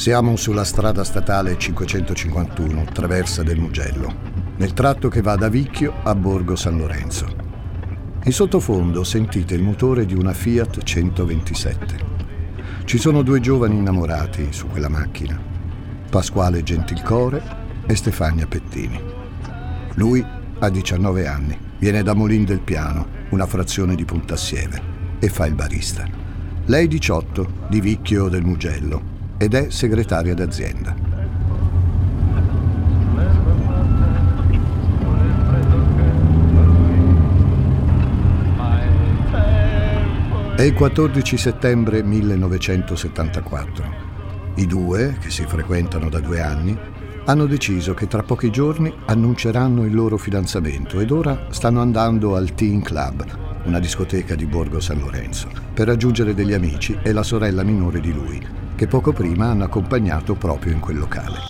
Siamo sulla strada statale 551, traversa del Mugello, nel tratto che va da Vicchio a Borgo San Lorenzo. In sottofondo sentite il motore di una Fiat 127. Ci sono due giovani innamorati su quella macchina, Pasquale Gentilcore e Stefania Pettini. Lui ha 19 anni, viene da Molin del Piano, una frazione di Puntassieve, e fa il barista. Lei 18, di Vicchio del Mugello, ed è segretaria d'azienda. È il 14 settembre 1974. I due, che si frequentano da due anni, hanno deciso che tra pochi giorni annunceranno il loro fidanzamento ed ora stanno andando al Teen Club, una discoteca di Borgo San Lorenzo, per raggiungere degli amici e la sorella minore di lui, che poco prima hanno accompagnato proprio in quel locale.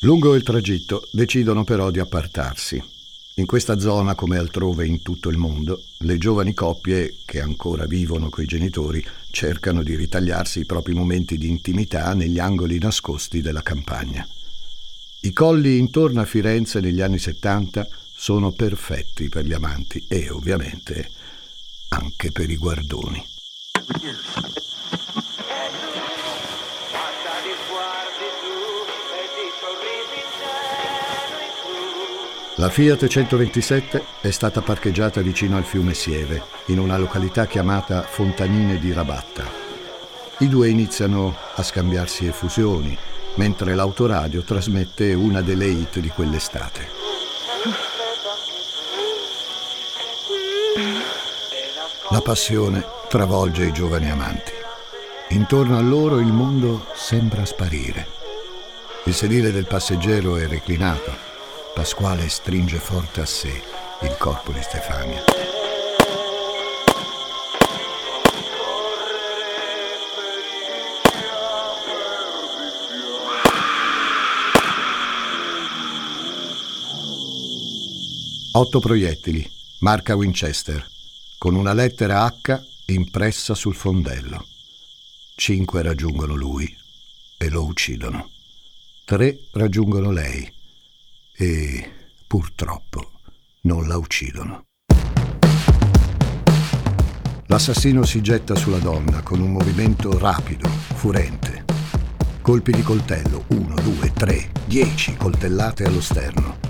Lungo il tragitto decidono però di appartarsi. In questa zona, come altrove in tutto il mondo, le giovani coppie che ancora vivono coi genitori cercano di ritagliarsi i propri momenti di intimità negli angoli nascosti della campagna. I colli intorno a Firenze negli anni 70 sono perfetti per gli amanti e ovviamente anche per i guardoni. La Fiat 127 è stata parcheggiata vicino al fiume Sieve, in una località chiamata Fontanine di Rabatta. I due iniziano a scambiarsi effusioni, mentre l'autoradio trasmette una delle hit di quell'estate. La passione travolge i giovani amanti. Intorno a loro il mondo sembra sparire. Il sedile del passeggero è reclinato. Pasquale stringe forte a sé il corpo di Stefania. Otto proiettili, marca Winchester con una lettera H impressa sul fondello. Cinque raggiungono lui e lo uccidono. Tre raggiungono lei e purtroppo non la uccidono. L'assassino si getta sulla donna con un movimento rapido, furente. Colpi di coltello, uno, due, tre, dieci coltellate allo sterno.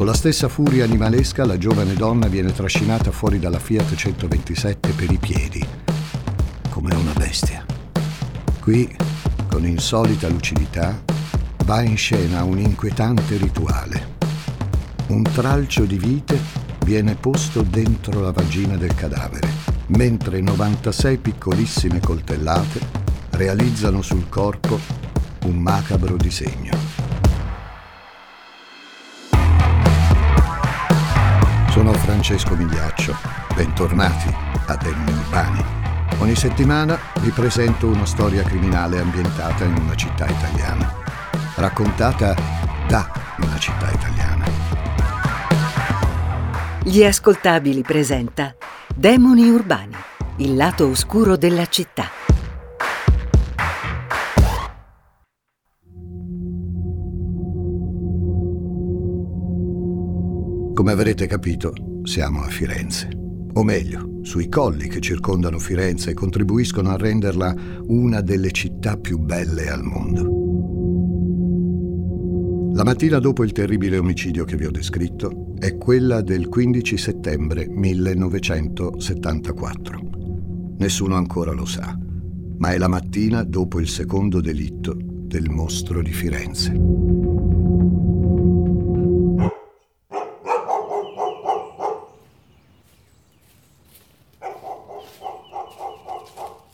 Con la stessa furia animalesca la giovane donna viene trascinata fuori dalla Fiat 127 per i piedi, come una bestia. Qui, con insolita lucidità, va in scena un inquietante rituale. Un tralcio di vite viene posto dentro la vagina del cadavere, mentre 96 piccolissime coltellate realizzano sul corpo un macabro disegno. Sono Francesco Migliaccio. Bentornati a Demoni Urbani. Ogni settimana vi presento una storia criminale ambientata in una città italiana, raccontata da una città italiana. Gli ascoltabili presenta Demoni Urbani, il lato oscuro della città. Come avrete capito, siamo a Firenze. O meglio, sui colli che circondano Firenze e contribuiscono a renderla una delle città più belle al mondo. La mattina dopo il terribile omicidio che vi ho descritto è quella del 15 settembre 1974. Nessuno ancora lo sa, ma è la mattina dopo il secondo delitto del mostro di Firenze.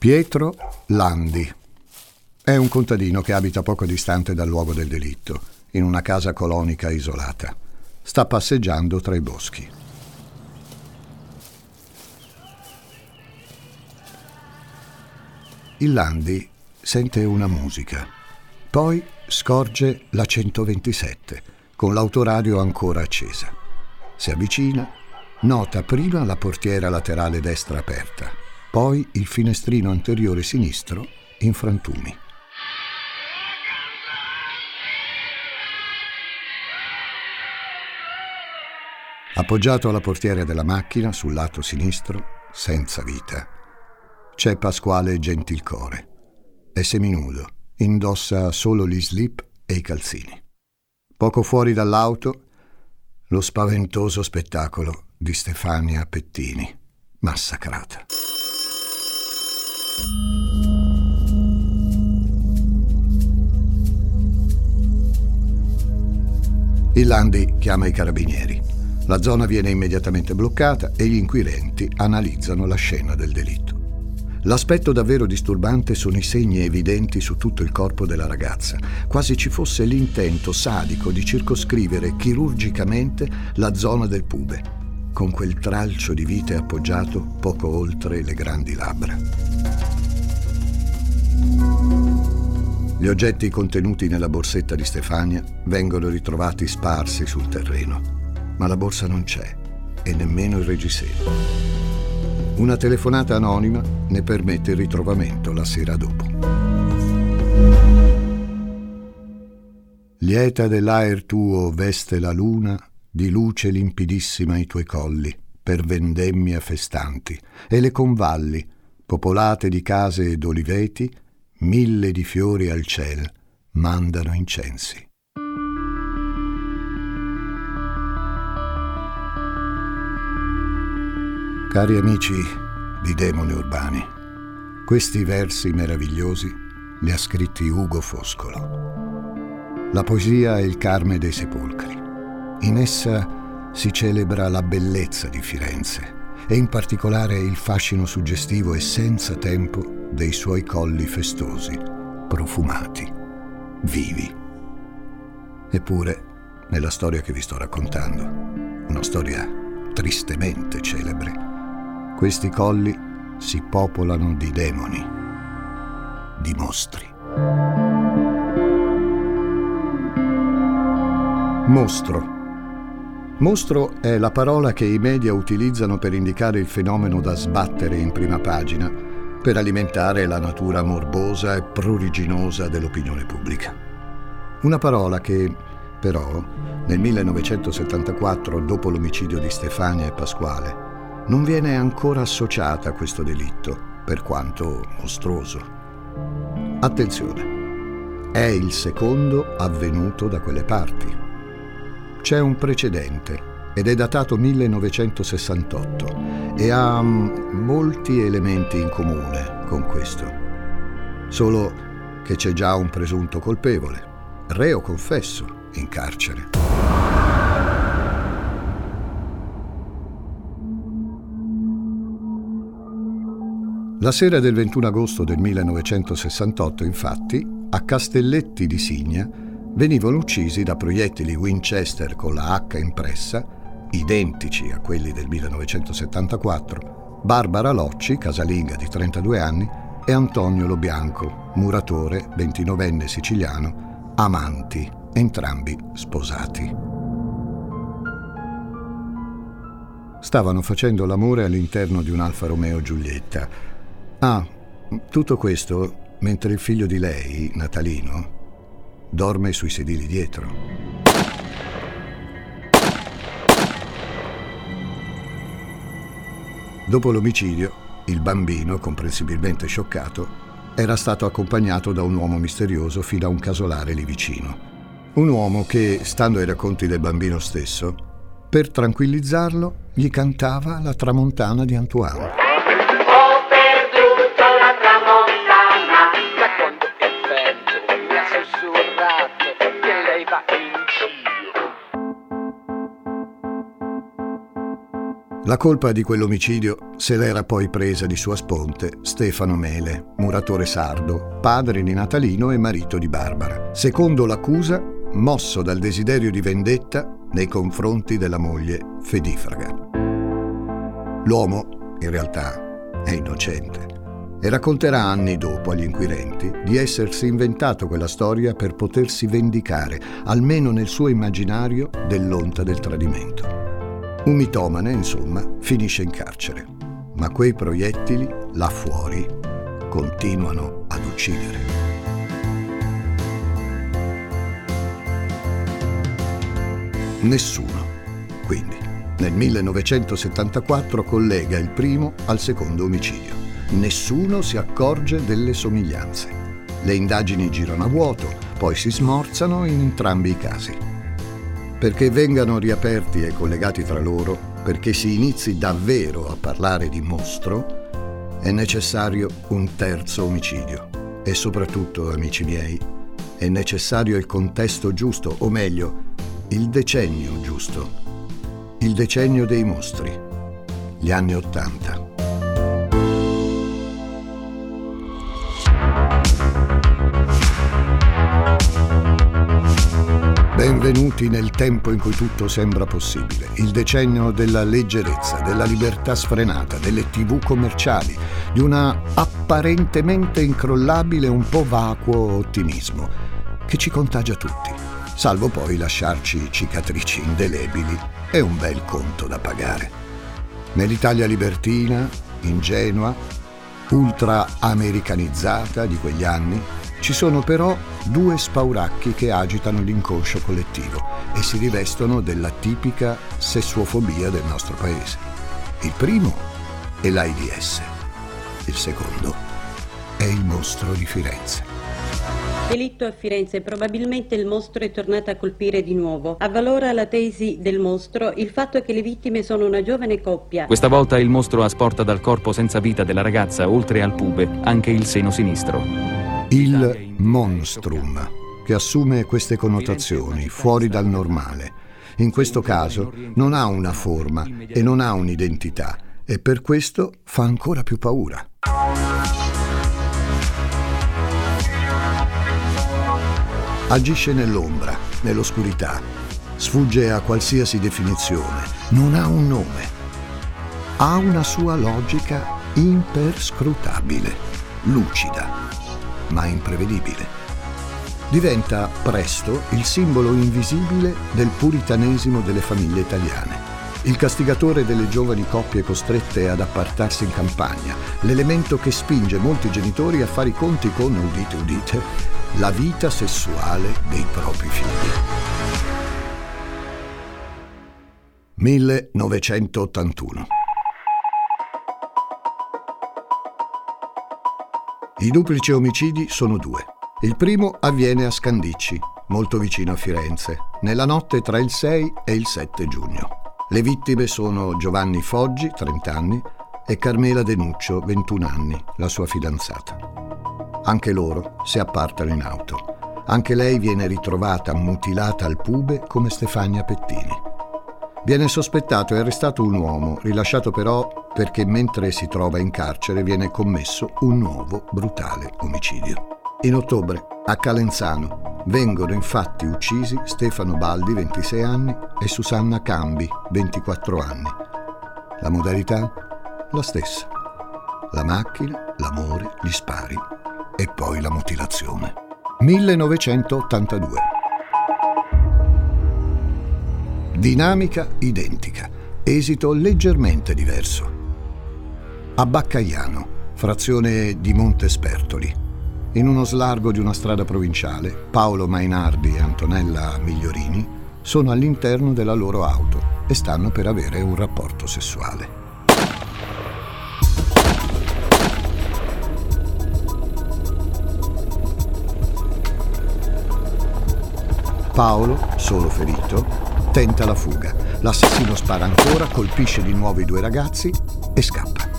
Pietro Landi. È un contadino che abita poco distante dal luogo del delitto, in una casa colonica isolata. Sta passeggiando tra i boschi. Il Landi sente una musica, poi scorge la 127 con l'autoradio ancora accesa. Si avvicina, nota prima la portiera laterale destra aperta poi il finestrino anteriore sinistro in frantumi. Appoggiato alla portiera della macchina, sul lato sinistro, senza vita, c'è Pasquale Gentilcore. È seminudo, indossa solo gli slip e i calzini. Poco fuori dall'auto, lo spaventoso spettacolo di Stefania Pettini, massacrata. Il Landi chiama i carabinieri. La zona viene immediatamente bloccata e gli inquirenti analizzano la scena del delitto. L'aspetto davvero disturbante sono i segni evidenti su tutto il corpo della ragazza, quasi ci fosse l'intento sadico di circoscrivere chirurgicamente la zona del pube, con quel tralcio di vite appoggiato poco oltre le grandi labbra. Gli oggetti contenuti nella borsetta di Stefania vengono ritrovati sparsi sul terreno ma la borsa non c'è e nemmeno il reggiseno. Una telefonata anonima ne permette il ritrovamento la sera dopo. Lieta dell'aer tuo veste la luna, di luce limpidissima i tuoi colli, per vendemmia festanti, e le convalli, popolate di case ed oliveti, mille di fiori al ciel, mandano incensi. Cari amici di Demoni Urbani, questi versi meravigliosi li ha scritti Ugo Foscolo. La poesia è il carme dei sepolcri. In essa si celebra la bellezza di Firenze e in particolare il fascino suggestivo e senza tempo dei suoi colli festosi, profumati, vivi. Eppure, nella storia che vi sto raccontando, una storia tristemente celebre, questi colli si popolano di demoni, di mostri. Mostro. Mostro è la parola che i media utilizzano per indicare il fenomeno da sbattere in prima pagina, per alimentare la natura morbosa e pruriginosa dell'opinione pubblica. Una parola che, però, nel 1974, dopo l'omicidio di Stefania e Pasquale, non viene ancora associata a questo delitto, per quanto mostruoso. Attenzione, è il secondo avvenuto da quelle parti. C'è un precedente ed è datato 1968 e ha mm, molti elementi in comune con questo. Solo che c'è già un presunto colpevole, reo confesso, in carcere. La sera del 21 agosto del 1968, infatti, a Castelletti di Signa venivano uccisi da proiettili Winchester con la H impressa, identici a quelli del 1974, Barbara Locci, casalinga di 32 anni, e Antonio Lobianco, muratore, 29enne siciliano, amanti, entrambi sposati. Stavano facendo l'amore all'interno di un Alfa Romeo Giulietta Ah, tutto questo mentre il figlio di lei, Natalino, dorme sui sedili dietro. Dopo l'omicidio, il bambino, comprensibilmente scioccato, era stato accompagnato da un uomo misterioso fino a un casolare lì vicino. Un uomo che, stando ai racconti del bambino stesso, per tranquillizzarlo, gli cantava la tramontana di Antoine. La colpa di quell'omicidio se l'era poi presa di sua sponte Stefano Mele, muratore sardo, padre di Natalino e marito di Barbara. Secondo l'accusa, mosso dal desiderio di vendetta nei confronti della moglie Fedifraga. L'uomo, in realtà, è innocente e racconterà anni dopo agli inquirenti di essersi inventato quella storia per potersi vendicare, almeno nel suo immaginario, dell'onta del tradimento. Un mitomane, insomma, finisce in carcere. ma quei proiettili, là fuori, continuano ad uccidere. Nessuno, quindi, nel 1974 collega il primo al secondo omicidio. Nessuno si accorge delle somiglianze. Le indagini girano a vuoto, poi si smorzano in entrambi i casi. Perché vengano riaperti e collegati tra loro, perché si inizi davvero a parlare di mostro, è necessario un terzo omicidio. E soprattutto, amici miei, è necessario il contesto giusto, o meglio, il decennio giusto. Il decennio dei mostri, gli anni Ottanta. Benvenuti nel tempo in cui tutto sembra possibile, il decennio della leggerezza, della libertà sfrenata, delle tv commerciali, di una apparentemente incrollabile, un po' vacuo ottimismo che ci contagia tutti, salvo poi lasciarci cicatrici indelebili e un bel conto da pagare. Nell'Italia libertina, ingenua, ultra americanizzata di quegli anni, ci sono però due spauracchi che agitano l'inconscio collettivo e si rivestono della tipica sessuofobia del nostro paese. Il primo è l'AIDS, il secondo è il mostro di Firenze. Delitto a Firenze, probabilmente il mostro è tornato a colpire di nuovo. Avvalora la tesi del mostro il fatto che le vittime sono una giovane coppia. Questa volta il mostro asporta dal corpo senza vita della ragazza, oltre al pube, anche il seno sinistro. Il monstrum, che assume queste connotazioni, fuori dal normale. In questo caso non ha una forma e non ha un'identità e per questo fa ancora più paura. Agisce nell'ombra, nell'oscurità, sfugge a qualsiasi definizione, non ha un nome. Ha una sua logica imperscrutabile, lucida, ma imprevedibile. Diventa presto il simbolo invisibile del puritanesimo delle famiglie italiane il castigatore delle giovani coppie costrette ad appartarsi in campagna, l'elemento che spinge molti genitori a fare i conti con, udite udite, la vita sessuale dei propri figli. 1981 I duplici omicidi sono due. Il primo avviene a Scandicci, molto vicino a Firenze, nella notte tra il 6 e il 7 giugno. Le vittime sono Giovanni Foggi, 30 anni, e Carmela Denuccio, 21 anni, la sua fidanzata. Anche loro si appartano in auto. Anche lei viene ritrovata mutilata al pube come Stefania Pettini. Viene sospettato e arrestato un uomo, rilasciato però perché mentre si trova in carcere viene commesso un nuovo brutale omicidio. In ottobre, a Calenzano, vengono infatti uccisi Stefano Baldi, 26 anni, e Susanna Cambi, 24 anni. La modalità? La stessa. La macchina, l'amore, gli spari e poi la mutilazione. 1982. Dinamica identica, esito leggermente diverso. A Baccaiano, frazione di Montespertoli, in uno slargo di una strada provinciale, Paolo Mainardi e Antonella Migliorini sono all'interno della loro auto e stanno per avere un rapporto sessuale. Paolo, solo ferito, tenta la fuga. L'assassino spara ancora, colpisce di nuovo i due ragazzi e scappa.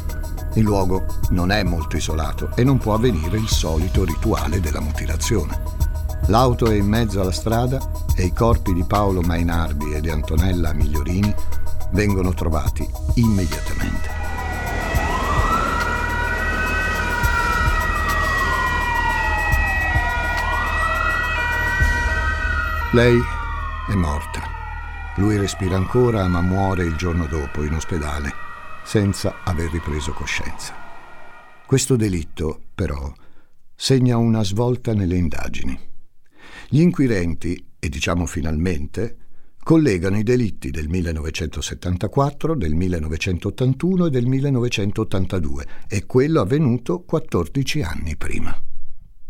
Il luogo non è molto isolato e non può avvenire il solito rituale della mutilazione. L'auto è in mezzo alla strada e i corpi di Paolo Mainardi e di Antonella Migliorini vengono trovati immediatamente. Lei è morta. Lui respira ancora ma muore il giorno dopo in ospedale senza aver ripreso coscienza. Questo delitto, però, segna una svolta nelle indagini. Gli inquirenti, e diciamo finalmente, collegano i delitti del 1974, del 1981 e del 1982 e quello avvenuto 14 anni prima.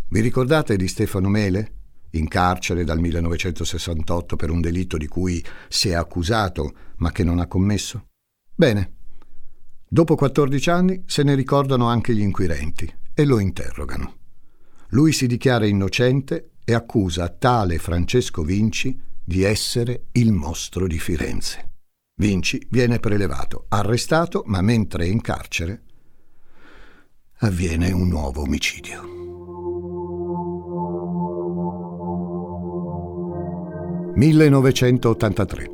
Vi ricordate di Stefano Mele? In carcere dal 1968 per un delitto di cui si è accusato ma che non ha commesso? Bene, dopo 14 anni se ne ricordano anche gli inquirenti e lo interrogano. Lui si dichiara innocente e accusa tale Francesco Vinci di essere il mostro di Firenze. Vinci viene prelevato, arrestato, ma mentre è in carcere avviene un nuovo omicidio. «1983.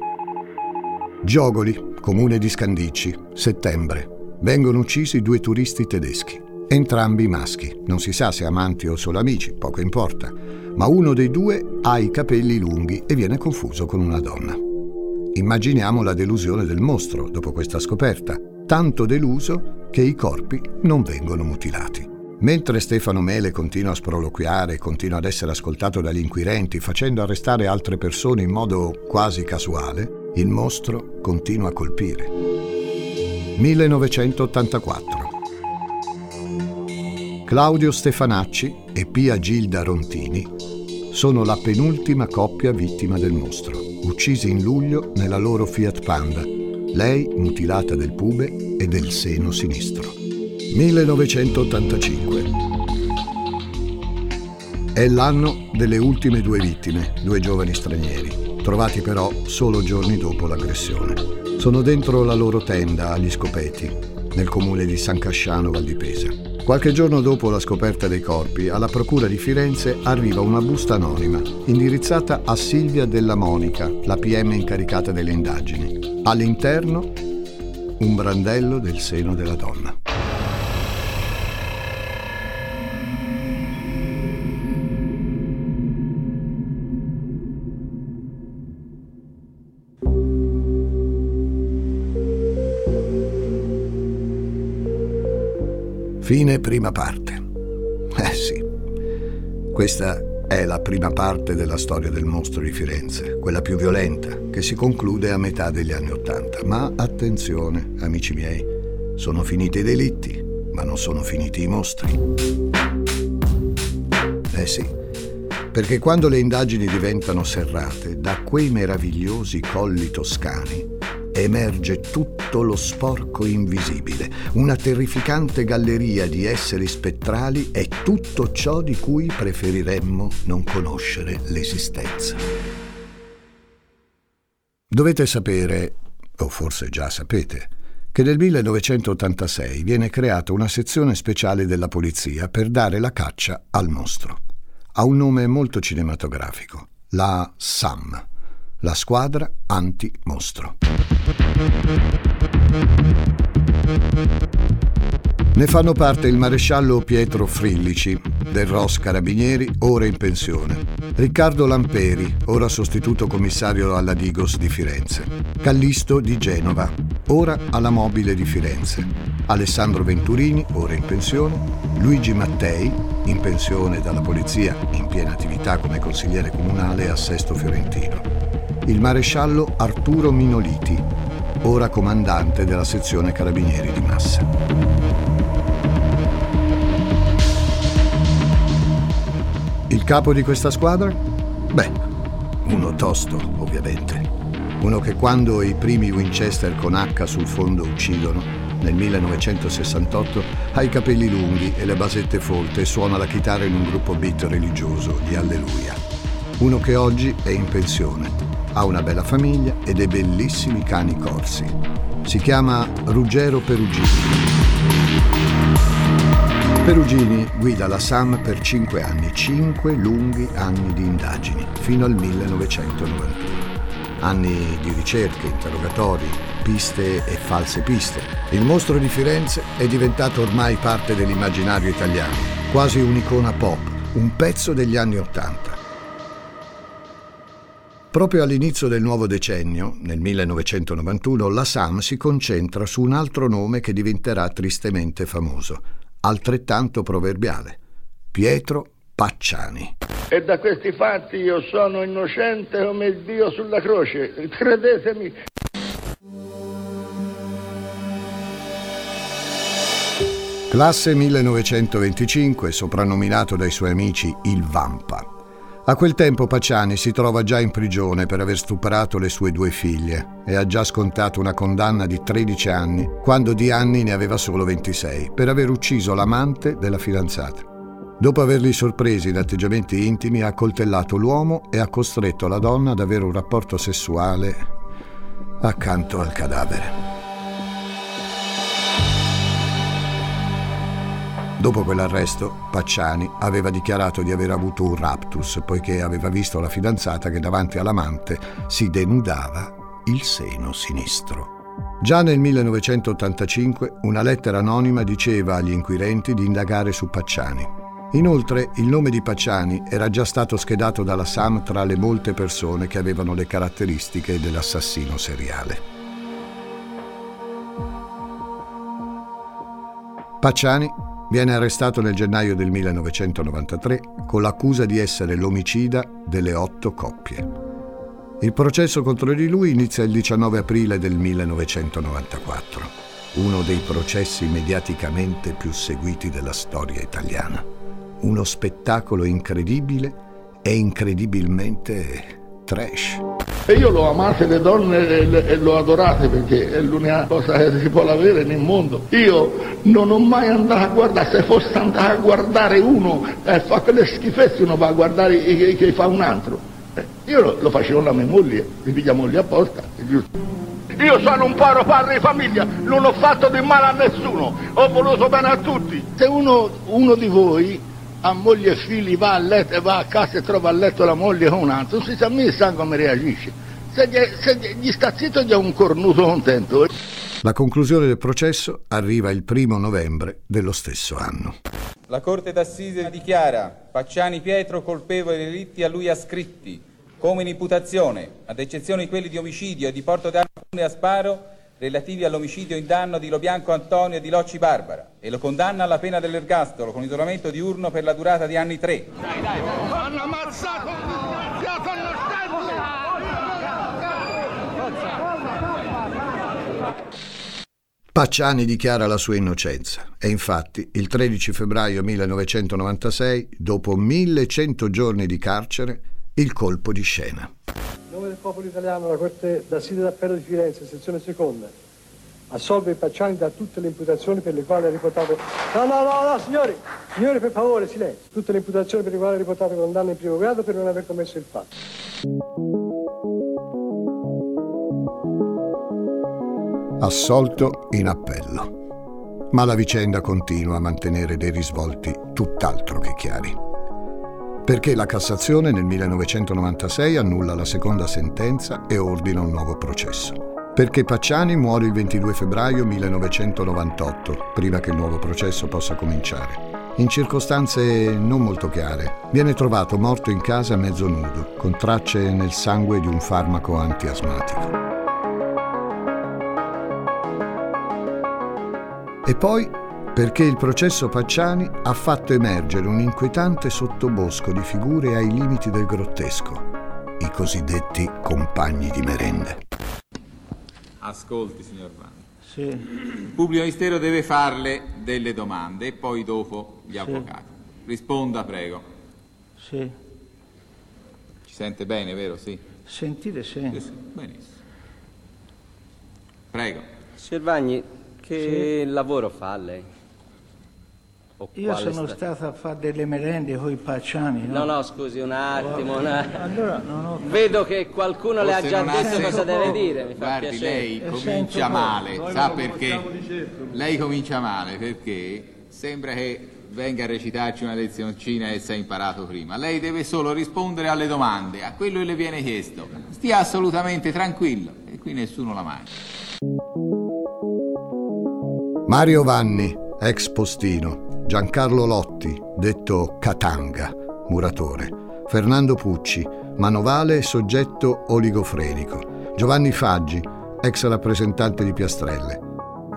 Giogoli, comune di Scandicci, settembre. Vengono uccisi due turisti tedeschi, entrambi maschi. Non si sa se amanti o solo amici, poco importa ma uno dei due ha i capelli lunghi e viene confuso con una donna. Immaginiamo la delusione del mostro dopo questa scoperta, tanto deluso che i corpi non vengono mutilati. Mentre Stefano Mele continua a sproloquiare, continua ad essere ascoltato dagli inquirenti, facendo arrestare altre persone in modo quasi casuale, il mostro continua a colpire. 1984 Claudio Stefanacci e Pia Gilda Rontini sono la penultima coppia vittima del mostro, uccisi in luglio nella loro Fiat Panda, lei mutilata del pube e del seno sinistro. 1985 È l'anno delle ultime due vittime, due giovani stranieri, trovati però solo giorni dopo l'aggressione. Sono dentro la loro tenda agli scopeti, nel comune di San Casciano Valdipesa. Qualche giorno dopo la scoperta dei corpi, alla Procura di Firenze arriva una busta anonima indirizzata a Silvia Della Monica, la PM incaricata delle indagini. All'interno un brandello del seno della donna. Fine prima parte. Eh sì, questa è la prima parte della storia del mostro di Firenze, quella più violenta, che si conclude a metà degli anni Ottanta. Ma attenzione, amici miei, sono finiti i delitti, ma non sono finiti i mostri. Eh sì, perché quando le indagini diventano serrate, da quei meravigliosi colli toscani emerge tutto lo sporco invisibile, una terrificante galleria di esseri spettrali e tutto ciò di cui preferiremmo non conoscere l'esistenza. Dovete sapere, o forse già sapete, che nel 1986 viene creata una sezione speciale della polizia per dare la caccia al mostro. Ha un nome molto cinematografico, la SAM la squadra anti-mostro. Ne fanno parte il maresciallo Pietro Frillici, del ROS Carabinieri, ora in pensione, Riccardo Lamperi, ora sostituto commissario alla Digos di Firenze, Callisto di Genova, ora alla Mobile di Firenze, Alessandro Venturini, ora in pensione, Luigi Mattei, in pensione dalla polizia, in piena attività come consigliere comunale a Sesto Fiorentino, il maresciallo Arturo Minoliti, ora comandante della sezione Carabinieri di Massa. Il capo di questa squadra? Beh, uno tosto, ovviamente. Uno che quando i primi Winchester con H sul fondo uccidono, nel 1968, ha i capelli lunghi e le basette folte e suona la chitarra in un gruppo beat religioso di Alleluia. Uno che oggi è in pensione ha una bella famiglia e dei bellissimi cani corsi. Si chiama Ruggero Perugini. Perugini guida la SAM per cinque anni, cinque lunghi anni di indagini, fino al 1991. Anni di ricerche, interrogatori, piste e false piste. Il mostro di Firenze è diventato ormai parte dell'immaginario italiano, quasi un'icona pop, un pezzo degli anni Ottanta. Proprio all'inizio del nuovo decennio, nel 1991, la SAM si concentra su un altro nome che diventerà tristemente famoso, altrettanto proverbiale, Pietro Pacciani. e da questi fatti io sono innocente come Dio sulla croce, credetemi. Classe 1925, soprannominato dai suoi amici il Vampa. A quel tempo Pacciani si trova già in prigione per aver stuprato le sue due figlie e ha già scontato una condanna di 13 anni, quando di anni ne aveva solo 26, per aver ucciso l'amante della fidanzata. Dopo averli sorpresi in atteggiamenti intimi, ha accoltellato l'uomo e ha costretto la donna ad avere un rapporto sessuale accanto al cadavere. Dopo quell'arresto, Pacciani aveva dichiarato di aver avuto un raptus poiché aveva visto la fidanzata che davanti all'amante si denudava il seno sinistro. Già nel 1985 una lettera anonima diceva agli inquirenti di indagare su Pacciani. Inoltre il nome di Pacciani era già stato schedato dalla SAM tra le molte persone che avevano le caratteristiche dell'assassino seriale. Pacciani Viene arrestato nel gennaio del 1993 con l'accusa di essere l'omicida delle otto coppie. Il processo contro di lui inizia il 19 aprile del 1994, uno dei processi mediaticamente più seguiti della storia italiana. Uno spettacolo incredibile e incredibilmente trash. E io l'ho amate le donne e l'ho adorate perché è l'unica cosa che si può avere nel mondo. Io non ho mai andato a guardare, se fosse andato a guardare uno e eh, fa quelle schifezze uno va a guardare che, che fa un altro. Eh, io lo, lo, facevo alla mia moglie, mi piglia moglie apposta, è giusto. Io sono un paro padre di famiglia, non ho fatto di male a nessuno, ho voluto bene a tutti. Se uno, uno di voi a moglie e figli va a letto, va a casa e trova a letto la moglie con un altro, non si sa mai sa come reagisce. Se gli, se gli sta zitto gli è un cornuto contento. La conclusione del processo arriva il primo novembre dello stesso anno. La Corte d'Assise dichiara Pacciani Pietro colpevole dei delitti a lui ascritti, come in imputazione, ad eccezione di quelli di omicidio e di porto d'arma a sparo, relativi all'omicidio in danno di Lobianco Antonio e di Locci Barbara e lo condanna alla pena dell'ergastolo con isolamento diurno per la durata di anni tre. Dai, dai, hanno ammazzato! Pacciani dichiara la sua innocenza e infatti il 13 febbraio 1996, dopo 1100 giorni di carcere, il colpo di scena nome del popolo italiano, la Corte d'Assise d'Appello di Firenze, sezione seconda, assolve i Pacciani da tutte le imputazioni per le quali ha riportato... No, no, no, no, signori! Signori, per favore, silenzio! Tutte le imputazioni per le quali ha riportato condanna in primo grado per non aver commesso il fatto. Assolto in appello. Ma la vicenda continua a mantenere dei risvolti tutt'altro che chiari perché la Cassazione nel 1996 annulla la seconda sentenza e ordina un nuovo processo. Perché Pacciani muore il 22 febbraio 1998, prima che il nuovo processo possa cominciare. In circostanze non molto chiare, viene trovato morto in casa mezzo nudo, con tracce nel sangue di un farmaco antiasmatico. E poi perché il processo Pacciani ha fatto emergere un inquietante sottobosco di figure ai limiti del grottesco, i cosiddetti compagni di merende. Ascolti, signor Vanni. Sì. Il pubblico ministero deve farle delle domande e poi dopo gli avvocati. Risponda, prego. Sì. Ci sente bene, vero? Sì. Sentite, sì. sì, sì. Benissimo. Prego. Signor Vagni, che sì. lavoro fa lei? Io sono sta... stato a fare delle merende con i pacciani. No, no, no scusi un attimo. Una... Allora, ho... Vedo che qualcuno Forse le ha già detto cosa deve dire. Mi Guardi, piacere. lei comincia male. Sa perché? Lei comincia male perché sembra che venga a recitarci una lezioncina e si è imparato prima. Lei deve solo rispondere alle domande, a quello che le viene chiesto. Stia assolutamente tranquillo e qui nessuno la mangia. Mario Vanni, ex postino, Giancarlo Lotti, detto Catanga, muratore, Fernando Pucci, manovale e soggetto oligofrenico, Giovanni Faggi, ex rappresentante di Piastrelle,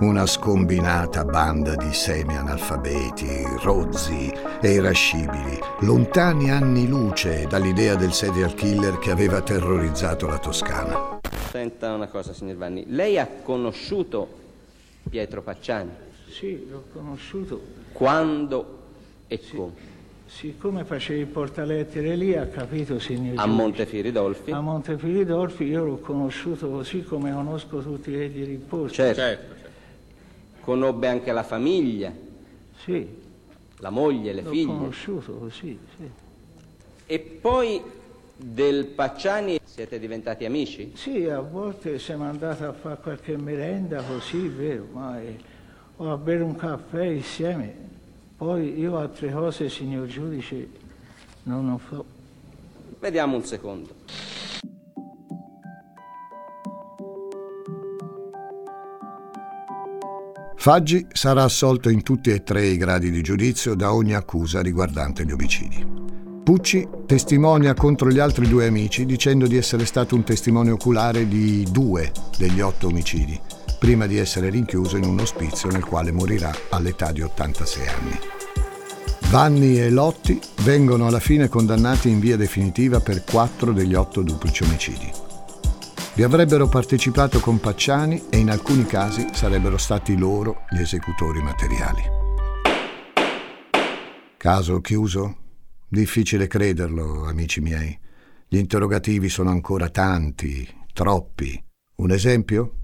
Una scombinata banda di semi-analfabeti, rozzi e irascibili, lontani anni luce dall'idea del serial killer che aveva terrorizzato la Toscana. Senta una cosa, signor Vanni. Lei ha conosciuto Pietro Pacciani? Sì, l'ho conosciuto. Quando e sì. come? Siccome facevi il portalettere lì, ha capito, signor A Montefiridolfi? A Montefiridolfi io l'ho conosciuto così come conosco tutti i di riposo. Certo. certo. Conobbe anche la famiglia? Sì. La moglie, le l'ho figlie? L'ho conosciuto così, sì. E poi del Pacciani siete diventati amici? Sì, a volte siamo andati a fare qualche merenda così, vero, ma eh, o a bere un caffè insieme. Poi io altre cose, signor giudice, non, non so. Vediamo un secondo. Faggi sarà assolto in tutti e tre i gradi di giudizio da ogni accusa riguardante gli omicidi. Pucci testimonia contro gli altri due amici dicendo di essere stato un testimone oculare di due degli otto omicidi, prima di essere rinchiuso in un ospizio nel quale morirà all'età di 86 anni. Vanni e Lotti vengono alla fine condannati in via definitiva per quattro degli otto duplici omicidi. Vi avrebbero partecipato con Pacciani e in alcuni casi sarebbero stati loro gli esecutori materiali. Caso chiuso? Difficile crederlo, amici miei. Gli interrogativi sono ancora tanti, troppi. Un esempio?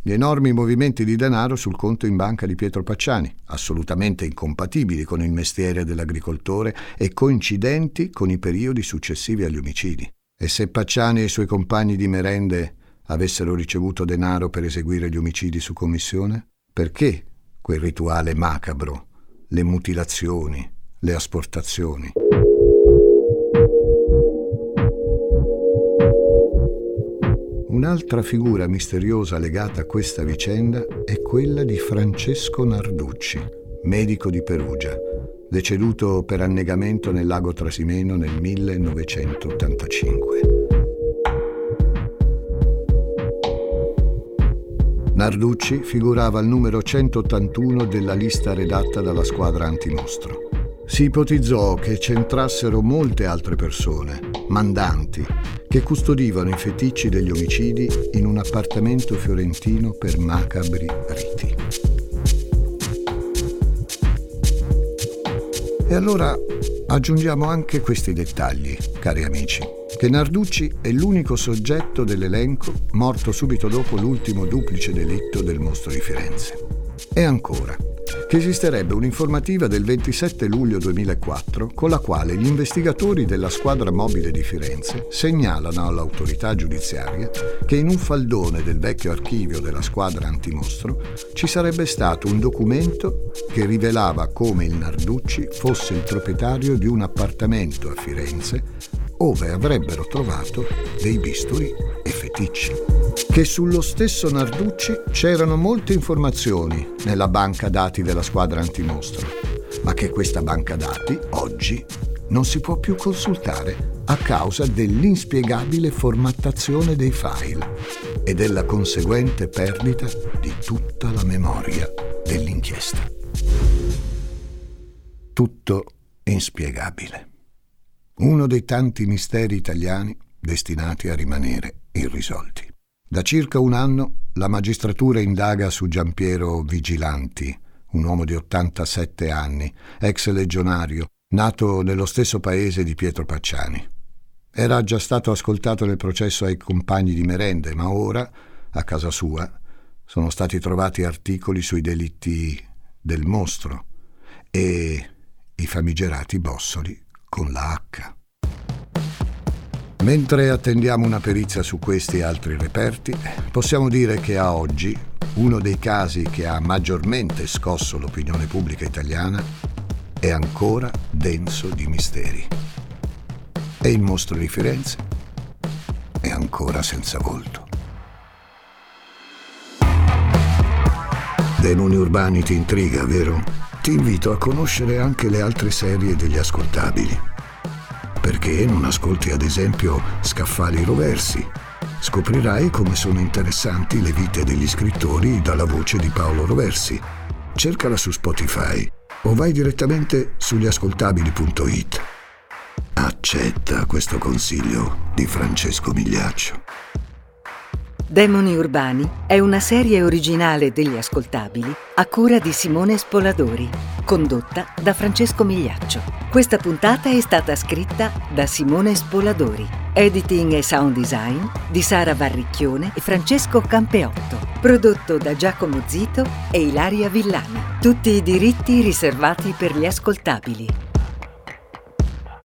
Gli enormi movimenti di denaro sul conto in banca di Pietro Pacciani, assolutamente incompatibili con il mestiere dell'agricoltore e coincidenti con i periodi successivi agli omicidi. E se Pacciani e i suoi compagni di merende avessero ricevuto denaro per eseguire gli omicidi su commissione? Perché quel rituale macabro, le mutilazioni, le asportazioni? Un'altra figura misteriosa legata a questa vicenda è quella di Francesco Narducci, medico di Perugia, deceduto per annegamento nel lago Trasimeno nel 1985. Narducci figurava al numero 181 della lista redatta dalla squadra antimostro. Si ipotizzò che c'entrassero molte altre persone, mandanti, che custodivano i feticci degli omicidi in un appartamento fiorentino per macabri riti. E allora aggiungiamo anche questi dettagli, cari amici, che Narducci è l'unico soggetto dell'elenco morto subito dopo l'ultimo duplice delitto del mostro di Firenze. E ancora, che esisterebbe un'informativa del 27 luglio 2004 con la quale gli investigatori della squadra mobile di Firenze segnalano all'autorità giudiziaria che in un faldone del vecchio archivio della squadra antimostro ci sarebbe stato un documento che rivelava come il Narducci fosse il proprietario di un appartamento a Firenze ove avrebbero trovato dei bisturi e feticci. Che sullo stesso Narducci c'erano molte informazioni nella banca dati della squadra antimostro, ma che questa banca dati oggi non si può più consultare a causa dell'inspiegabile formattazione dei file e della conseguente perdita di tutta la memoria dell'inchiesta. Tutto inspiegabile uno dei tanti misteri italiani destinati a rimanere irrisolti. Da circa un anno la magistratura indaga su Giampiero Vigilanti, un uomo di 87 anni, ex legionario, nato nello stesso paese di Pietro Pacciani. Era già stato ascoltato nel processo ai compagni di merende, ma ora, a casa sua, sono stati trovati articoli sui delitti del mostro e i famigerati bossoli con la H. Mentre attendiamo una perizia su questi e altri reperti, possiamo dire che a oggi uno dei casi che ha maggiormente scosso l'opinione pubblica italiana è ancora denso di misteri. E il mostro di Firenze è ancora senza volto. Demoni urbani ti intriga, vero? Ti invito a conoscere anche le altre serie degli ascoltabili. Perché non ascolti ad esempio Scaffali Roversi, Scoprirai come sono interessanti le vite degli scrittori dalla voce di Paolo Roversi. Cercala su Spotify o vai direttamente sugliascoltabili.it. Accetta questo consiglio di Francesco Migliaccio. Demoni Urbani è una serie originale degli ascoltabili a cura di Simone Spoladori, condotta da Francesco Migliaccio. Questa puntata è stata scritta da Simone Spoladori, editing e sound design di Sara Varricchione e Francesco Campeotto, prodotto da Giacomo Zito e Ilaria Villani. Tutti i diritti riservati per gli ascoltabili.